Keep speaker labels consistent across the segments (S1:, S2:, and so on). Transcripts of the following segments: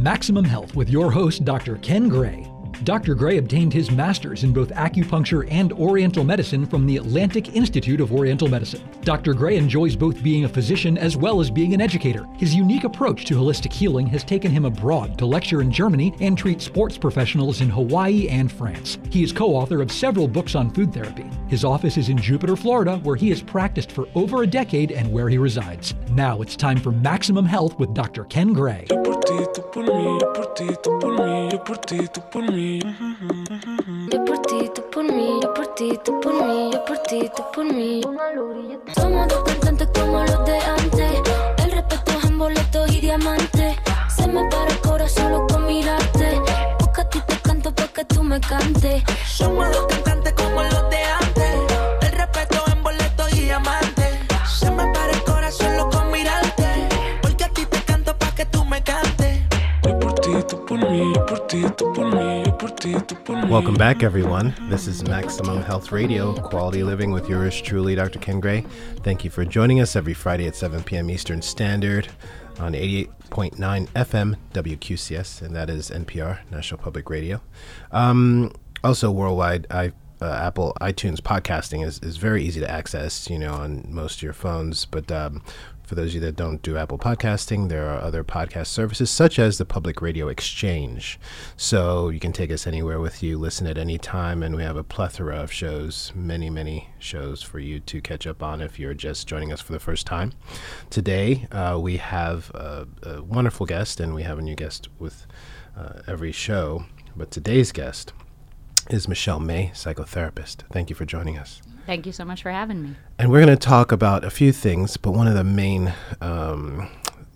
S1: Maximum Health with your host, Dr. Ken Gray. Dr. Gray obtained his master's in both acupuncture and Oriental medicine from the Atlantic Institute of Oriental Medicine. Dr. Gray enjoys both being a physician as well as being an educator. His unique approach to holistic healing has taken him abroad to lecture in Germany and treat sports professionals in Hawaii and France. He is co author of several books on food therapy. His office is in Jupiter, Florida, where he has practiced for over a decade and where he resides. Now it's time for Maximum Health with Dr. Ken Gray.
S2: Yo por ti, tú por mí, yo por ti, tú por mí, yo por ti, tú por mí. Somos dos cantantes como los de antes. El respeto es en boletos y diamantes. Se me para el corazón solo con mirarte. Porque a ti te canto porque tú me cantes.
S3: Somos dos cantantes como los de antes.
S4: Welcome back, everyone. This is Maximum Health Radio, quality living with yours truly, Dr. Ken Gray. Thank you for joining us every Friday at 7 p.m. Eastern Standard on 88.9 FM WQCS, and that is NPR, National Public Radio. Um, also, worldwide, I, uh, Apple iTunes podcasting is, is very easy to access, you know, on most of your phones. But um, for those of you that don't do Apple podcasting, there are other podcast services such as the Public Radio Exchange. So you can take us anywhere with you, listen at any time, and we have a plethora of shows, many, many shows for you to catch up on if you're just joining us for the first time. Today, uh, we have a, a wonderful guest, and we have a new guest with uh, every show. But today's guest is Michelle May, psychotherapist. Thank you for joining us.
S5: Thank you so much for having me.
S4: And we're going to talk about a few things, but one of the main um,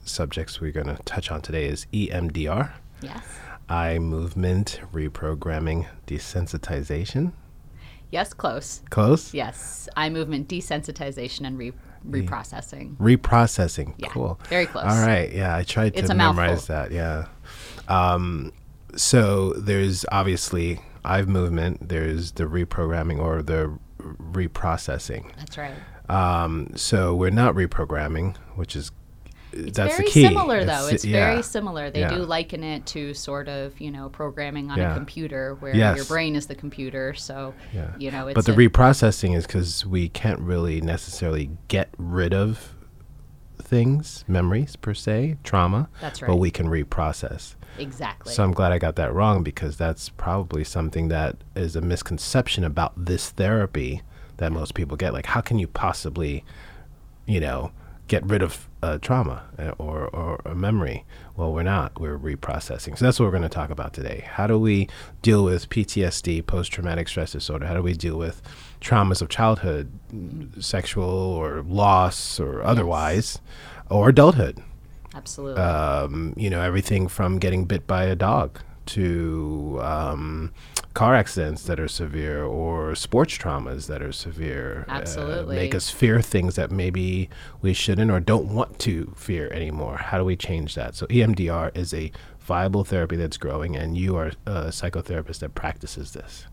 S4: subjects we're going to touch on today is EMDR,
S5: Yes.
S4: eye movement reprogramming desensitization.
S5: Yes, close.
S4: Close?
S5: Yes. Eye movement desensitization and re- reprocessing.
S4: Reprocessing.
S5: Yeah,
S4: Cool.
S5: very close.
S4: All right. Yeah, I tried to memorize
S5: mouthful.
S4: that. Yeah. Um, so there's obviously eye movement, there's the reprogramming or the reprocessing.
S5: That's right.
S4: Um, so we're not reprogramming, which is
S5: It's
S4: that's
S5: very
S4: the key.
S5: similar, though. It's
S4: yeah.
S5: very similar. They
S4: Yeah.
S5: do liken it to sort of, you know, programming on
S4: Yeah.
S5: a computer where
S4: Yes.
S5: your brain is the computer. So, you know, it's
S4: but the reprocessing is because we can't really necessarily get rid of things, memories per se, trauma.
S5: That's right.
S4: But we can reprocess.
S5: exactly.
S4: So I'm glad I got that wrong because that's probably something that is a misconception about this therapy that most people get. Like, how can you possibly, you know, get rid of uh, trauma uh, or, or a memory? Well, we're not. We're reprocessing. So that's what we're going to talk about today. How do we deal with PTSD, post traumatic stress disorder? How do we deal with traumas of childhood, sexual or loss or otherwise, or adulthood?
S5: Absolutely.
S4: um, you know, everything from getting bit by a dog to um, car accidents that are severe or sports traumas that are severe. uh,
S5: Absolutely.
S4: make us fear things that maybe we shouldn't or don't want to fear anymore. How do we change that? So, EMDR is a viable therapy that's growing, and you are a psychotherapist that practices this.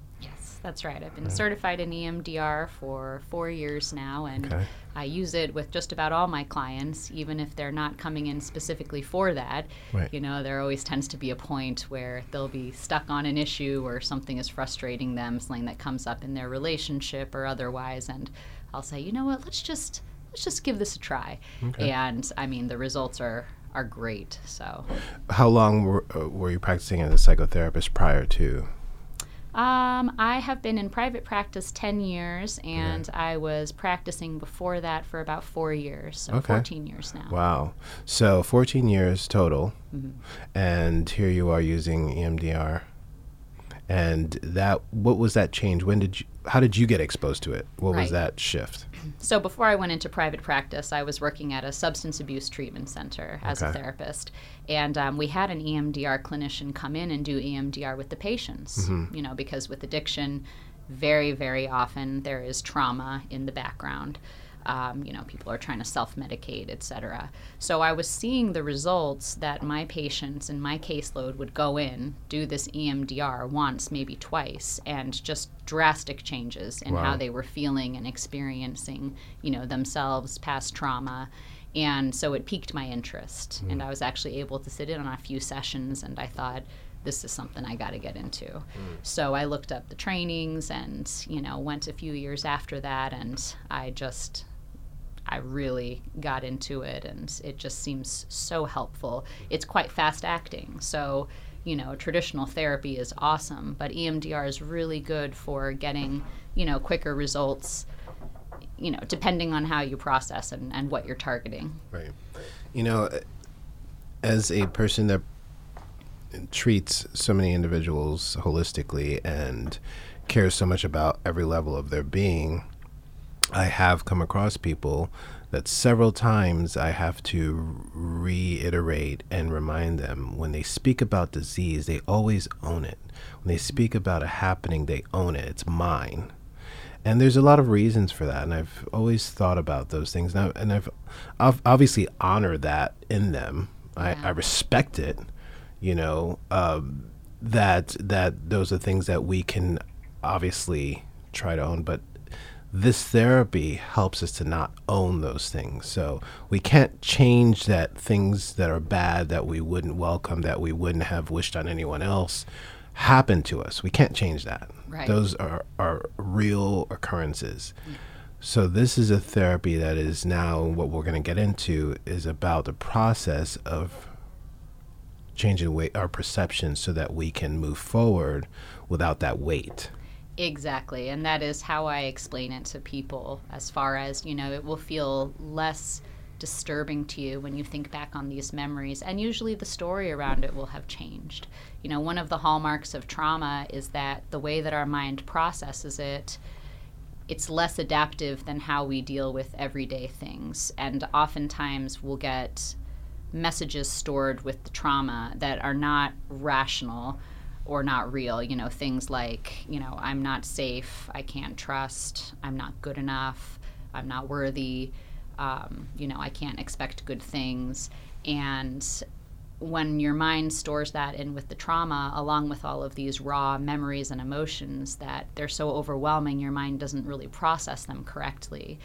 S5: That's right. I've been certified in EMDR for four years now, and
S4: Okay.
S5: I use it with just about all my clients, even if they're not coming in specifically for that.
S4: Right.
S5: You know, there always tends to be a point where they'll be stuck on an issue or something is frustrating them, something that comes up in their relationship or otherwise, and I'll say, you know what, let's just let's just give this a try. And I mean, the results are are great. So.
S4: How long were, uh, were you practicing as a psychotherapist prior to?
S5: Um, I have been in private practice 10 years, and I was practicing before that for about four years, so
S4: Okay.
S5: 14 years now.
S4: Wow. So 14 years total.
S5: Mm-hmm.
S4: And here you are using EMDR. And that what was that change? When did you how did you get exposed to it? What was that shift?
S5: So before I went into private practice, I was working at a substance abuse treatment center as a therapist, and um, we had an EMDR clinician come in and do EMDR with the patients.
S4: Mm-hmm.
S5: You know, because with addiction, very very often there is trauma in the background. Um, you know, people are trying to self-medicate, etc. So I was seeing the results that my patients and my caseload would go in, do this EMDR once, maybe twice, and just drastic changes in
S4: Wow.
S5: how they were feeling and experiencing, you know, themselves, past trauma. And so it piqued my interest. And I was actually able to sit in on a few sessions, and I thought, this is something I got to get into. So I looked up the trainings and, you know, went a few years after that, and I just I really got into it, and it just seems so helpful. It's quite fast acting, so you know traditional therapy is awesome, but EMDR is really good for getting you know quicker results. You know, depending on how you process and, and what you're targeting.
S4: Right. You know, as a person that treats so many individuals holistically and cares so much about every level of their being, I have come across people that several times I have to reiterate and remind them when they speak about disease, they always own it. When they speak about a happening, they own it. It's mine. And there's a lot of reasons for that, and I've always thought about those things, and I've, and I've, I've obviously honored that in them. I, I respect it, you know. Um, that that those are things that we can obviously try to own, but this therapy helps us to not own those things. So we can't change that things that are bad that we wouldn't welcome, that we wouldn't have wished on anyone else, happen to us. We can't change that.
S5: Right.
S4: Those are, are real occurrences. Mm. So this is a therapy that is now what we're going to get into is about the process of changing way, our perception so that we can move forward without that weight.
S5: Exactly. And that is how I explain it to people as far as, you know, it will feel less disturbing to you when you think back on these memories. And usually the story around it will have changed. You know, one of the hallmarks of trauma is that the way that our mind processes it, it's less adaptive than how we deal with everyday things. And oftentimes we'll get messages stored with the trauma that are not rational or not real. You know, things like, you know, I'm not safe, I can't trust, I'm not good enough, I'm not worthy, um, you know, I can't expect good things. And when your mind stores that in with the trauma, along with all of these raw memories and emotions that they're so overwhelming, your mind doesn't really process them correctly.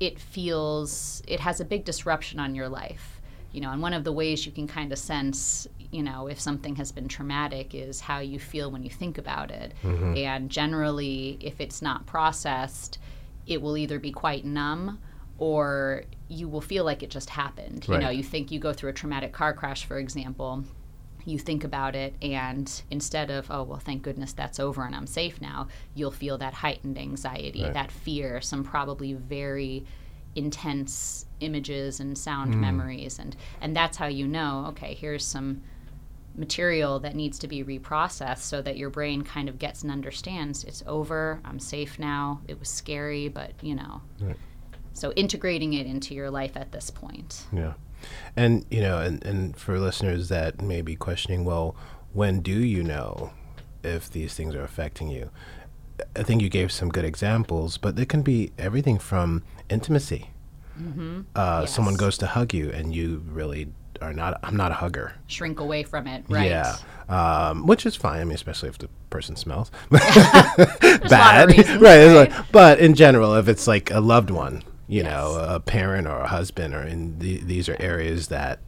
S5: It feels, it has a big disruption on your life. You know, and one of the ways you can kind of sense, you know, if something has been traumatic is how you feel when you think about it. Mm-hmm. And generally, if it's not processed, it will either be quite numb or you will feel like it just happened. You know, you think you go through a traumatic car crash, for example, you think about it, and instead of, oh, well, thank goodness that's over and I'm safe now, you'll feel that heightened anxiety,
S4: Right.
S5: that fear, some probably very intense images and sound hmm. memories. And, and that's how you know, okay, here's some material that needs to be reprocessed so that your brain kind of gets and understands it's over, I'm safe now, it was scary, but, you know. right. So integrating it into your life at this point.
S4: Yeah. And, you know, and, and for listeners that may be questioning, well, when do you know if these things are affecting you? I think you gave some good examples, but it can be everything from intimacy. Mm-hmm. Uh, Someone goes to hug you, and you really are not. I'm not a hugger.
S5: Shrink away from it, right?
S4: Yeah, um, which is fine. I mean, especially if the person smells bad,
S5: reasons,
S4: right? but in general, if it's like a loved one, you
S5: Yes.
S4: know, a parent or a husband, or in the, these are areas that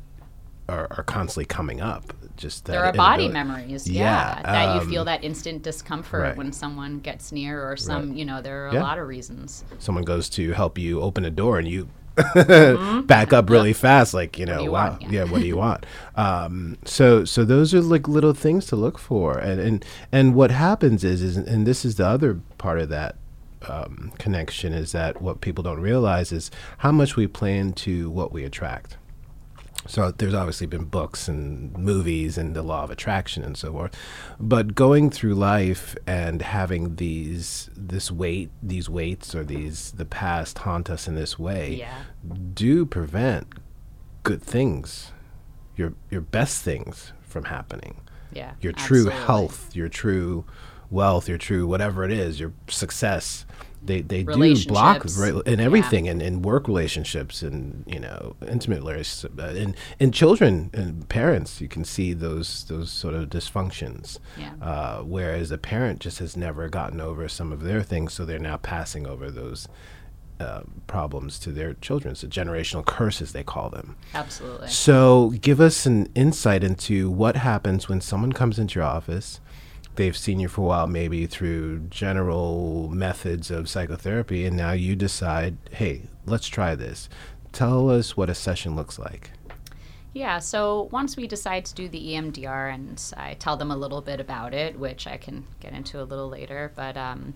S4: are, are constantly coming up. Just that
S5: There are body memories,
S4: Yeah,
S5: yeah, that you
S4: um,
S5: feel that instant discomfort
S4: right.
S5: when someone gets near, or some,
S4: Right.
S5: you know, there are a
S4: Yeah.
S5: lot of reasons.
S4: Someone goes to help you open a door, and you back up really fast, like you know,
S5: Mm-hmm. you
S4: wow,
S5: want?
S4: yeah.
S5: Yeah.
S4: what do you want? Um, so, so those are like little things to look for, and and and what happens is, is and this is the other part of that um, connection is that what people don't realize is how much we play into what we attract. So there's obviously been books and movies and the law of attraction and so forth. But going through life and having these this weight, these weights or these the past haunt us in this way
S5: Yeah.
S4: do prevent good things, your your best things from happening.
S5: Yeah.
S4: Your true
S5: absolutely.
S4: health, your true wealth, your true whatever it is, your success. They they do block in everything in, in work relationships and you know intimate relationships uh, in in children and parents you can see those those sort of dysfunctions
S5: Yeah.
S4: uh, whereas a parent just has never gotten over some of their things so they're now passing over those uh, problems to their children. So generational curses, they call them.
S5: Absolutely.
S4: So give us an insight into what happens when someone comes into your office. They've seen you for a while, maybe through general methods of psychotherapy, and now you decide, hey, let's try this. Tell us what a session looks like.
S5: Yeah, so once we decide to do the EMDR, and I tell them a little bit about it, which I can get into a little later, but um,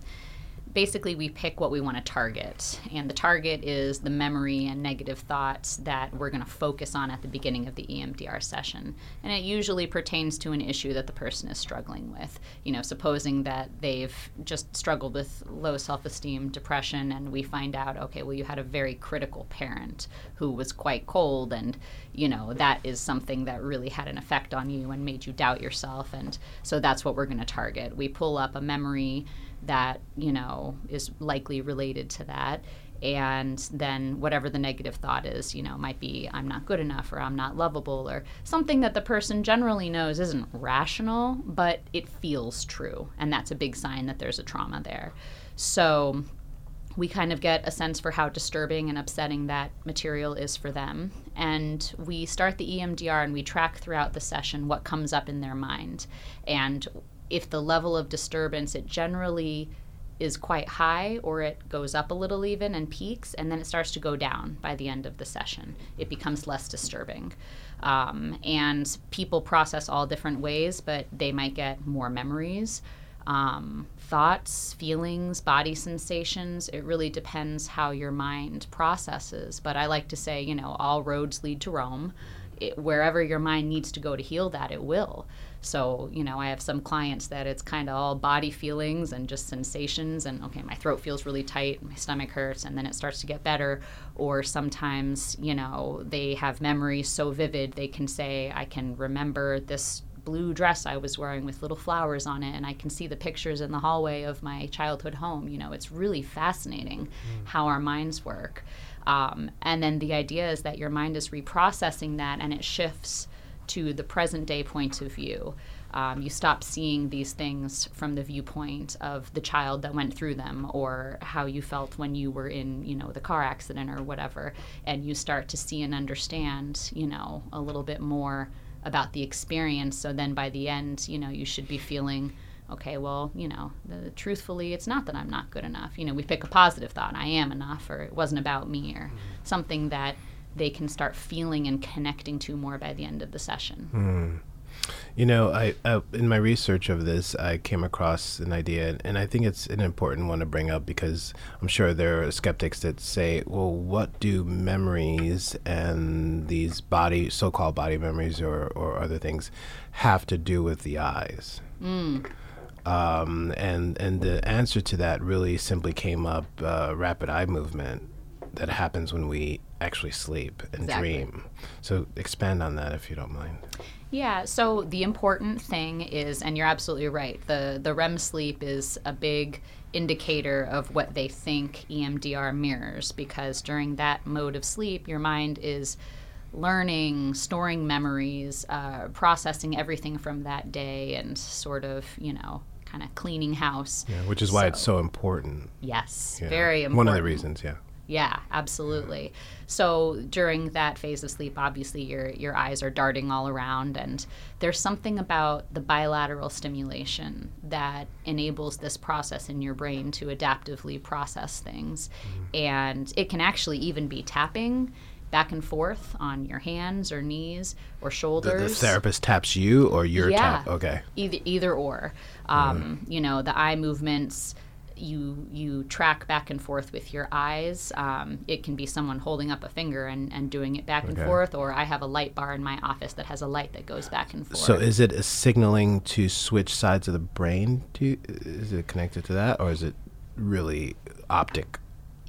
S5: basically we pick what we want to target. And the target is the memory and negative thoughts that we're going to focus on at the beginning of the EMDR session. And it usually pertains to an issue that the person is struggling with. You know supposing that they've just struggled with low self-esteem depression and we find out okay well you had a very critical parent who was quite cold and you know that is something that really had an effect on you and made you doubt yourself. And so that's what we're going to target. We pull up a memory that you know is likely related to that and then whatever the negative thought is you know might be i'm not good enough or i'm not lovable or something that the person generally knows isn't rational but it feels true and that's a big sign that there's a trauma there so we kind of get a sense for how disturbing and upsetting that material is for them. And we start the EMDR and we track throughout the session what comes up in their mind. And if the level of disturbance it generally is quite high or it goes up a little even and peaks and then it starts to go down by the end of the session. It becomes less disturbing. Um, and people process all different ways but they might get more memories um, thoughts feelings body sensations. It really depends how your mind processes. But i like to say you know all roads lead to rome. It, wherever your mind needs to go to heal that it will so, you know, I have some clients that it's kind of all body feelings and just sensations, and okay, my throat feels really tight, my stomach hurts, and then it starts to get better. Or sometimes, you know, they have memories so vivid they can say, I can remember this blue dress I was wearing with little flowers on it, and I can see the pictures in the hallway of my childhood home. You know, it's really fascinating mm. how our minds work. Um, and then the idea is that your mind is reprocessing that and it shifts to the present day point of view. Um, you stop seeing these things from the viewpoint of the child that went through them or how you felt when you were in you know the car accident or whatever and you start to see and understand you know a little bit more about the experience so then by the end you know you should be feeling okay well you know the, truthfully it's not that i'm not good enough you know we pick a positive thought i am enough or it wasn't about me or mm-hmm. something that they can start feeling and connecting to more by the end of the session.
S4: Mm. You know, I uh, in my research of this, I came across an idea, and I think it's an important one to bring up because I'm sure there are skeptics that say, "Well, what do memories and these body, so-called body memories, or or other things, have to do with the eyes?" Mm. Um, and and the answer to that really simply came up: uh, rapid eye movement that happens when we actually sleep and exactly. dream. So expand on that if you don't mind.
S5: Yeah, so the important thing is and you're absolutely right. The the REM sleep is a big indicator of what they think EMDR mirrors because during that mode of sleep your mind is learning, storing memories, uh, processing everything from that day and sort of, you know, kind of cleaning house.
S4: Yeah, which is why it's so important.
S5: Yes, yeah. very important.
S4: One of the reasons, yeah.
S5: Yeah, absolutely. So during that phase of sleep, obviously your your eyes are darting all around, and there's something about the bilateral stimulation that enables this process in your brain to adaptively process things, mm-hmm. and it can actually even be tapping back and forth on your hands or knees or shoulders.
S4: The, the therapist taps you or your
S5: yeah,
S4: tap. Okay.
S5: Either either or. Um, mm. You know the eye movements you you track back and forth with your eyes. Um, it can be someone holding up a finger and, and doing it back okay. and forth, or I have a light bar in my office that has a light that goes back and forth.
S4: So is it a signaling to switch sides of the brain? To is it connected to that, or is it really optic?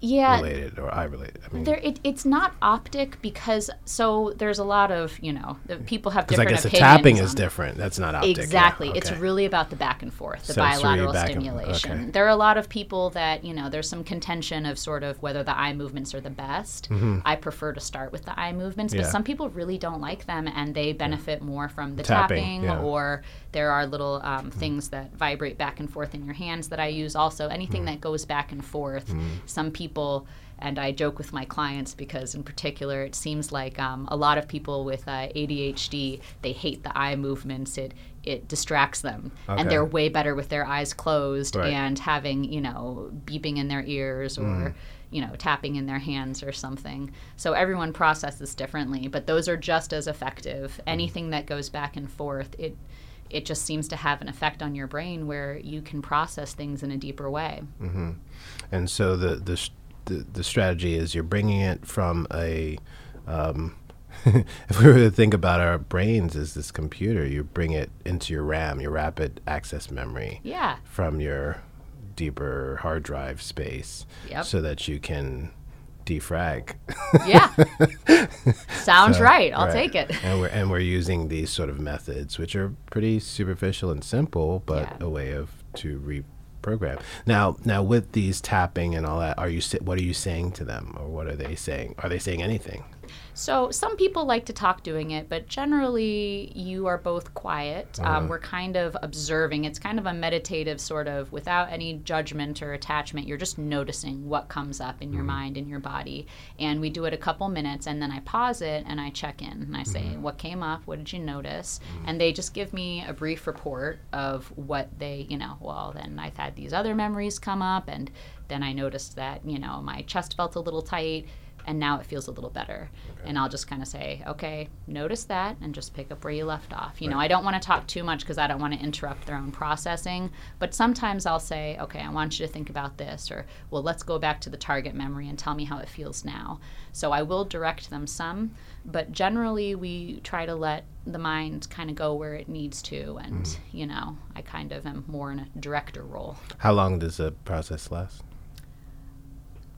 S5: Yeah,
S4: related or eye related. I
S5: mean, there it, it's not optic because so there's a lot of you know people have different.
S4: I guess
S5: the
S4: tapping is different. That's not optic.
S5: Exactly,
S4: yeah. okay.
S5: it's really about the back and forth, the Sensory bilateral stimulation. And, okay. There are a lot of people that you know there's some contention of sort of whether the eye movements are the best. Mm-hmm. I prefer to start with the eye movements, but yeah. some people really don't like them and they benefit yeah. more from the tapping, tapping or there are little um, mm. things that vibrate back and forth in your hands that I use also. Anything mm. that goes back and forth. Mm. Some people people and I joke with my clients because, in particular, it seems like um, a lot of people with uh, ADHD they hate the eye movements. It it distracts them,
S4: Okay.
S5: and they're way better with their eyes closed
S4: Right.
S5: and having you know beeping in their ears or.
S4: Mm.
S5: You know, tapping in their hands or something. So everyone processes differently, but those are just as effective.
S4: Mm.
S5: Anything that goes back and forth, it it just seems to have an effect on your brain where you can process things in a deeper way.
S4: And so the the the, the strategy is you're bringing it from a. Um, if we were to think about our brains as this computer, you bring it into your RAM, your rapid access memory,
S5: Yeah.
S4: from your deeper hard drive space,
S5: Yep.
S4: so that you can defrag.
S5: Yeah. Sounds
S4: So,
S5: right. I'll
S4: right.
S5: take it.
S4: and we're and we're using these sort of methods, which are pretty superficial and simple, but
S5: Yeah.
S4: a way of to reprogram. Now, now with these tapping and all that, are you what are you saying to them, or what are they saying? Are they saying anything?
S5: So some people like to talk doing it, but generally you are both quiet.
S4: Uh-huh.
S5: Um, we're kind of observing. It's kind of a meditative sort of, without any judgment or attachment. You're just noticing what comes up in
S4: Mm-hmm.
S5: your mind and your body. And we do it a couple minutes, and then I pause it and I check in and I say,
S4: Mm-hmm.
S5: "What came up? What did you notice?" And they just give me a brief report of what they, you know. Well, then I've had these other memories come up, and then I noticed that you know my chest felt a little tight and now it feels a little better. And I'll just kind of say, okay, notice that and just pick up where you left off. You know, I don't want to talk too much because I don't want to interrupt their own processing. But sometimes I'll say, okay, I want you to think about this, or well, let's go back to the target memory and tell me how it feels now. So I will direct them some, but generally we try to let the mind kind of go where it needs to. And, mm-hmm. you know, I kind of am more in a director role.
S4: How long does the process last?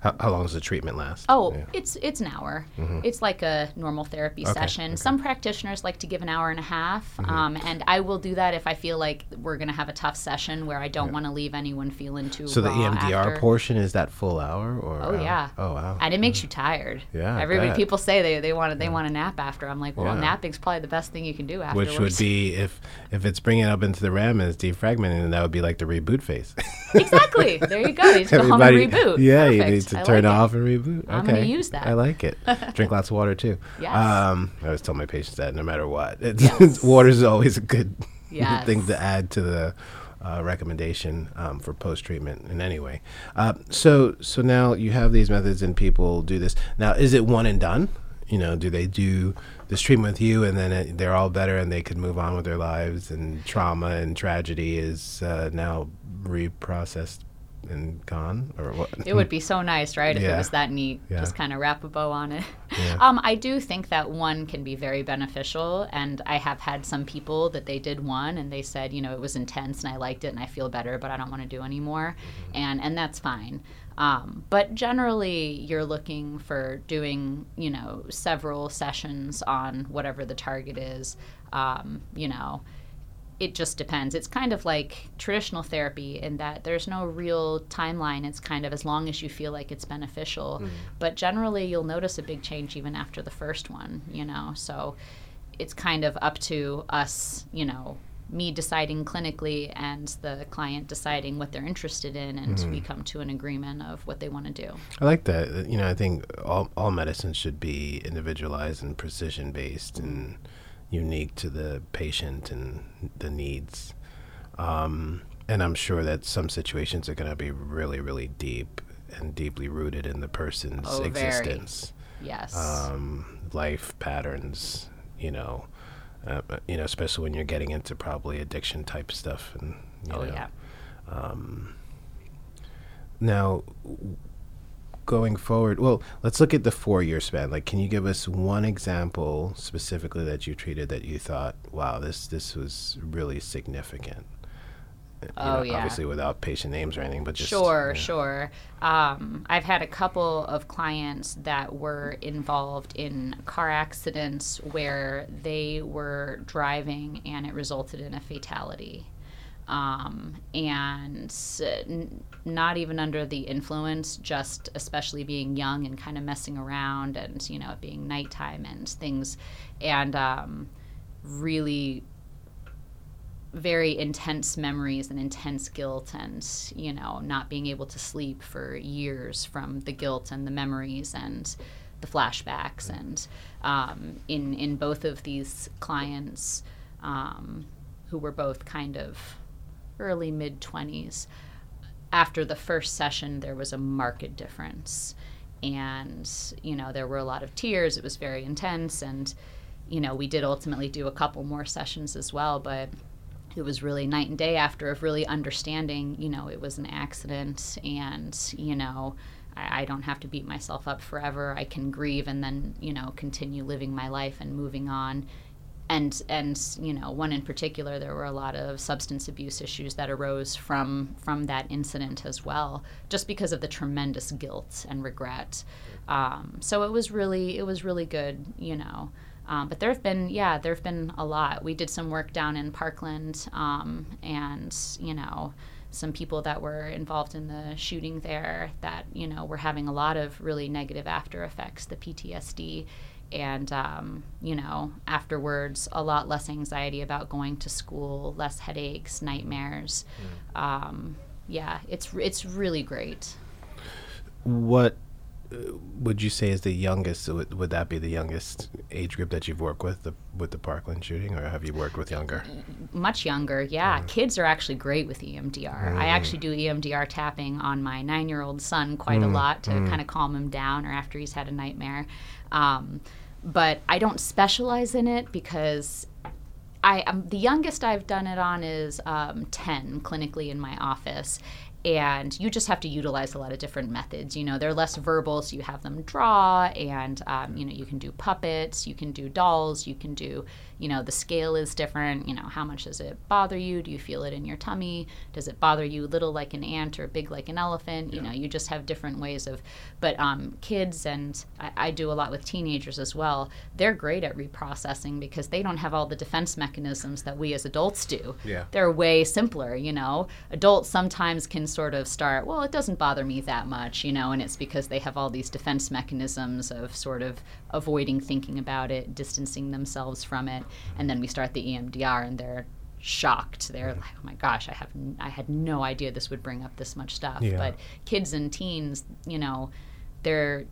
S4: How, how long does the treatment last?
S5: Oh,
S4: Yeah. Mm-hmm.
S5: it's it's an hour. It's like a normal therapy session. Some practitioners like to give an hour and a half,
S4: Mm-hmm.
S5: um, and I will do that if I feel like we're going to have a tough session where I don't want to leave anyone feeling too.
S4: So the EMDR
S5: after.
S4: portion is that full hour, or
S5: Oh yeah.
S4: oh wow,
S5: And it makes you tired.
S4: Yeah,
S5: Everybody, people say they, they want they want a nap after. I'm like, well,
S4: Yeah.
S5: napping's probably the best thing you can do afterwards.
S4: which would be if if it's bringing it up into the RAM and it's defragmenting, then that would be like the reboot phase.
S5: exactly. There you go. You to go home and reboot.
S4: Yeah, you
S5: Perfect.
S4: need to
S5: I
S4: turn
S5: like it.
S4: off and reboot.
S5: I'm
S4: okay.
S5: use that.
S4: I like it. Drink lots of water too.
S5: Yes.
S4: Um, I always tell my patients that no matter what, it's,
S5: Yes.
S4: water is always a good
S5: Yes.
S4: thing to add to the uh, recommendation um, for post treatment in any way. Uh, so so now you have these methods and people do this. Now is it one and done? You know, do they do this treatment with you and then it, they're all better and they could move on with their lives and trauma and tragedy is uh, now reprocessed and gone or what?
S5: It would be so nice, right, if it was that neat.
S4: Yeah.
S5: Just kind of wrap a bow on it.
S4: Yeah.
S5: Um, I do think that one can be very beneficial, and I have had some people that they did one and they said, you know, it was intense and I liked it and I feel better, but I don't want to do anymore,
S4: Mm-hmm.
S5: and and that's fine. Um, but generally, you're looking for doing, you know, several sessions on whatever the target is. Um, you know, it just depends. It's kind of like traditional therapy in that there's no real timeline. It's kind of as long as you feel like it's beneficial. Mm-hmm. But generally, you'll notice a big change even after the first one, you know? So it's kind of up to us, you know, me deciding clinically and the client deciding what they're interested in, and mm-hmm. we come to an agreement of what they want to do.
S4: I like that. You know, I think all, all medicine should be individualized and precision based and mm-hmm. Unique to the patient and the needs. Um, and I'm sure that some situations are going to be really, really deep and deeply rooted in the person's
S5: Oh, very.
S4: existence,
S5: Yes.
S4: um, life patterns. You know, uh, you know, especially when you're getting into probably addiction type stuff. And you
S5: oh,
S4: know,
S5: yeah.
S4: Now, w- going forward, well, let's look at the four-year span. Like, can you give us one example specifically that you treated that you thought, wow, this this was really significant? You
S5: Oh,
S4: know,
S5: yeah.
S4: Obviously, without patient names or anything, but just
S5: Sure,
S4: yeah.
S5: sure. Um, I've had a couple of clients that were involved in car accidents where they were driving and it resulted in a fatality. Um, and n- not even under the influence, just especially being young and kind of messing around and, you know, it being nighttime and things. And um, really very intense memories and intense guilt and you know not being able to sleep for years from the guilt and the memories and the flashbacks and um, in in both of these clients um, who were both kind of early mid 20s after the first session there was a marked difference. And you know there were a lot of tears. It was very intense. And you know we did ultimately do a couple more sessions as well. But it was really night and day after of really understanding, you know, it was an accident. And, you know, I, I, don't have to beat myself up forever. I can grieve and then, you know, continue living my life and moving on. And, and you know one in particular there were a lot of substance abuse issues that arose from from that incident as well just because of the tremendous guilt and regret. Um, so it was really it was really good you know. Um, but there have been, yeah, there have been a lot. We did some work down in Parkland, um, and you know, some people that were involved in the shooting there that you know were having a lot of really negative after effects, the PTSD, and um, you know, afterwards, a lot less anxiety about going to school, less headaches, nightmares. Mm. yeah, it's it's really great.
S4: What would you say is the youngest? Would, would that be the youngest age group that you've worked with the, with the Parkland shooting, or have you worked with younger?
S5: Much younger, yeah. Mm. Kids are actually great with EMDR. Mm. I actually do EMDR tapping on my nine-year-old son quite mm. a lot to mm. kind of calm him down, or after he's had a nightmare. Um, but I don't specialize in it because I am the youngest I've done it on is um, 10 clinically in my office, and you just have to utilize a lot of different methods you know they're less verbal so you have them draw and um, you know you can do puppets you can do dolls you can do you know the scale is different you know how much does it bother you? Do you feel it in your tummy? Does it bother you little like an ant or big like an elephant? Yeah. you know you just have different ways of but um, kids and I, I do a lot with teenagers as well. They're great at reprocessing because they don't have all the defense mechanisms that we as adults do.
S4: Yeah.
S5: they're way simpler you know? Adults sometimes can sort of start well it doesn't bother me that much you know and it's because they have all these defense mechanisms of sort of avoiding thinking about it distancing themselves from it and then we start the EMDR and they're shocked. They're like, "Oh my gosh, I have n- I had no idea this would bring up this much stuff." Yeah. But kids and teens, you know, they're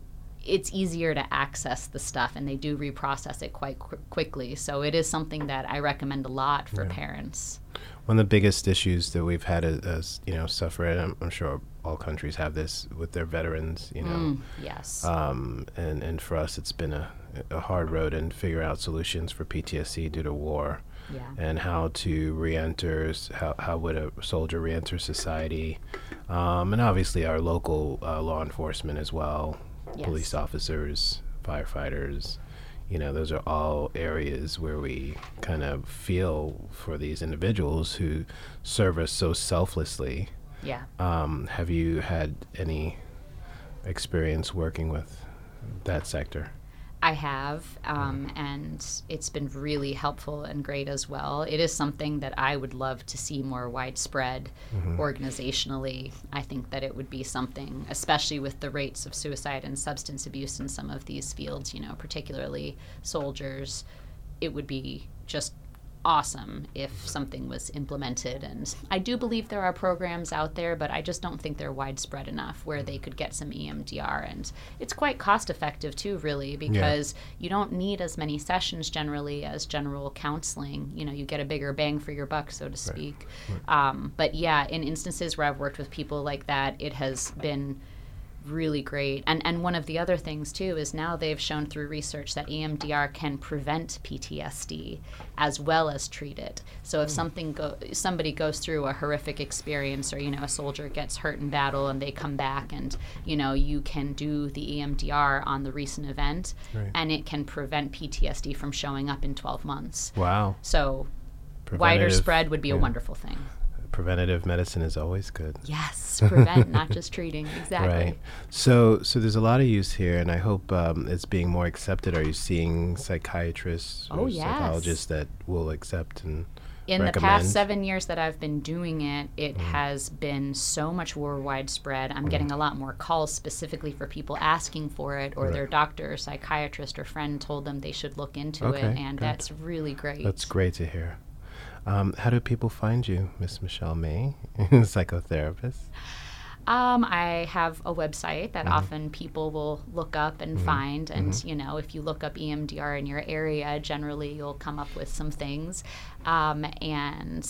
S5: it's easier to access the stuff and they do reprocess it quite qu- quickly. So it is something that I recommend a lot for yeah. parents.
S4: One of the biggest issues that we've had as, as you know, suffer, I'm, I'm, sure all countries have this with their veterans, you know. Mm,
S5: yes.
S4: Um, and, and for us, it's been a, a hard road and figure out solutions for PTSD due to war.
S5: Yeah.
S4: And how to re-enter, how, how would a soldier re-enter society, um, and obviously our local uh, law enforcement as well, yes. police officers, firefighters, you know, those are all areas where we kind of feel for these individuals who serve us so selflessly.
S5: Yeah.
S4: Um, have you had any experience working with that sector?
S5: I have, um, and it's been really helpful and great as well. It is something that I would love to see more widespread mm-hmm. organizationally. I think that it would be something, especially with the rates of suicide and substance abuse in some of these fields, you know, particularly soldiers, it would be just awesome if something was implemented. And I do believe there are programs out there, but I just don't think they're widespread enough where they could get some EMDR. And it's quite cost effective too, really, because yeah. you don't need as many sessions generally as general counseling. You know, you get a bigger bang for your buck, so to speak. Right. Right. Um, but yeah, in instances where I've worked with people like that, it has been really great. And and one of the other things too is now they've shown through research that EMDR can prevent PTSD as well as treat it. So if mm. something go somebody goes through a horrific experience or you know a soldier gets hurt in battle and they come back and you know you can do the EMDR on the recent event right. and it can prevent PTSD from showing up in 12 months.
S4: Wow.
S5: So wider spread would be yeah. a wonderful thing
S4: preventative medicine is always good.
S5: Yes, prevent, not just treating. Exactly.
S4: Right. So, so there's a lot of use here, and I hope um, it's being more accepted. Are you seeing psychiatrists or
S5: oh, yes.
S4: psychologists that will accept and
S5: in
S4: recommend?
S5: the past seven years that I've been doing it, it mm. has been so much more widespread. I'm mm. getting a lot more calls specifically for people asking for it, or right. their doctor, or psychiatrist, or friend told them they should look into okay, it, and good. that's really great.
S4: That's great to hear. Um, how do people find you, Miss Michelle May, psychotherapist?
S5: Um, I have a website that mm-hmm. often people will look up and mm-hmm. find. And, mm-hmm. you know, if you look up EMDR in your area, generally you'll come up with some things. Um, and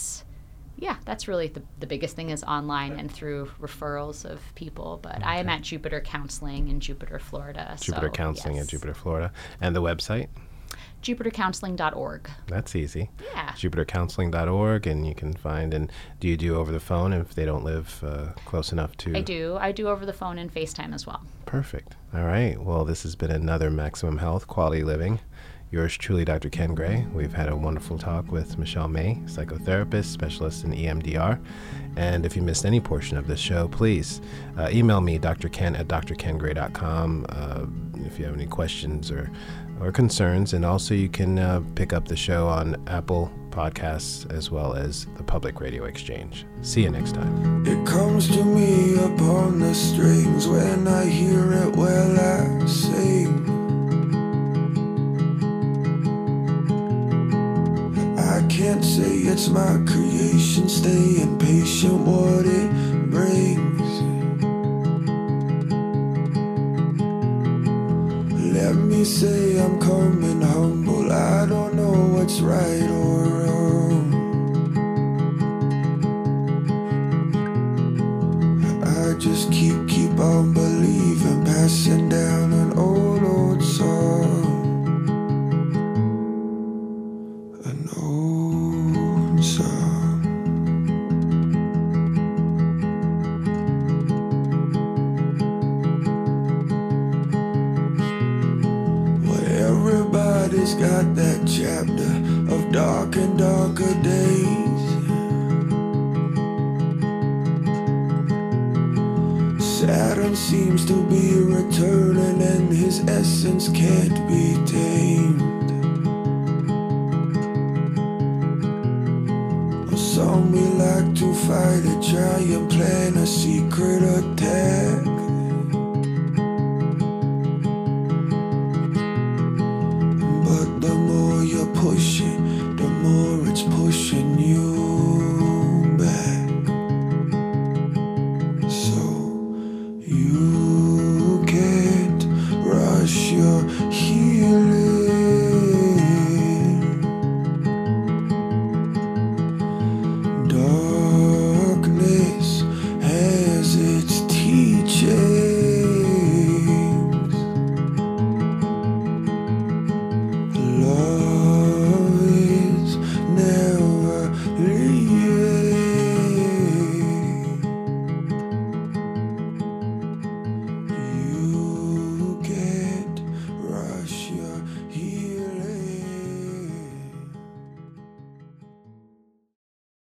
S5: yeah, that's really the, the biggest thing is online and through referrals of people. But okay. I am at Jupiter Counseling in Jupiter, Florida.
S4: Jupiter
S5: so,
S4: Counseling
S5: yes.
S4: in Jupiter, Florida. And the website?
S5: jupitercounseling.org.
S4: That's easy.
S5: Yeah.
S4: Jupitercounseling.org, and you can find. And do you do over the phone if they don't live uh, close enough to?
S5: I do. I do over the phone and FaceTime as well.
S4: Perfect. All right. Well, this has been another Maximum Health Quality Living. Yours truly, Dr. Ken Gray. We've had a wonderful talk with Michelle May, psychotherapist, specialist in EMDR. And if you missed any portion of this show, please uh, email me, drken at drkengray.com, uh, if you have any questions or or concerns. And also, you can uh, pick up the show on Apple Podcasts as well as the Public Radio Exchange. See you next time.
S6: It comes to me upon the strings when I hear it, I sing. I can't say it's my creation, what it brings. Let me say I'm coming humble. I don't know what's right or wrong. I just keep, keep on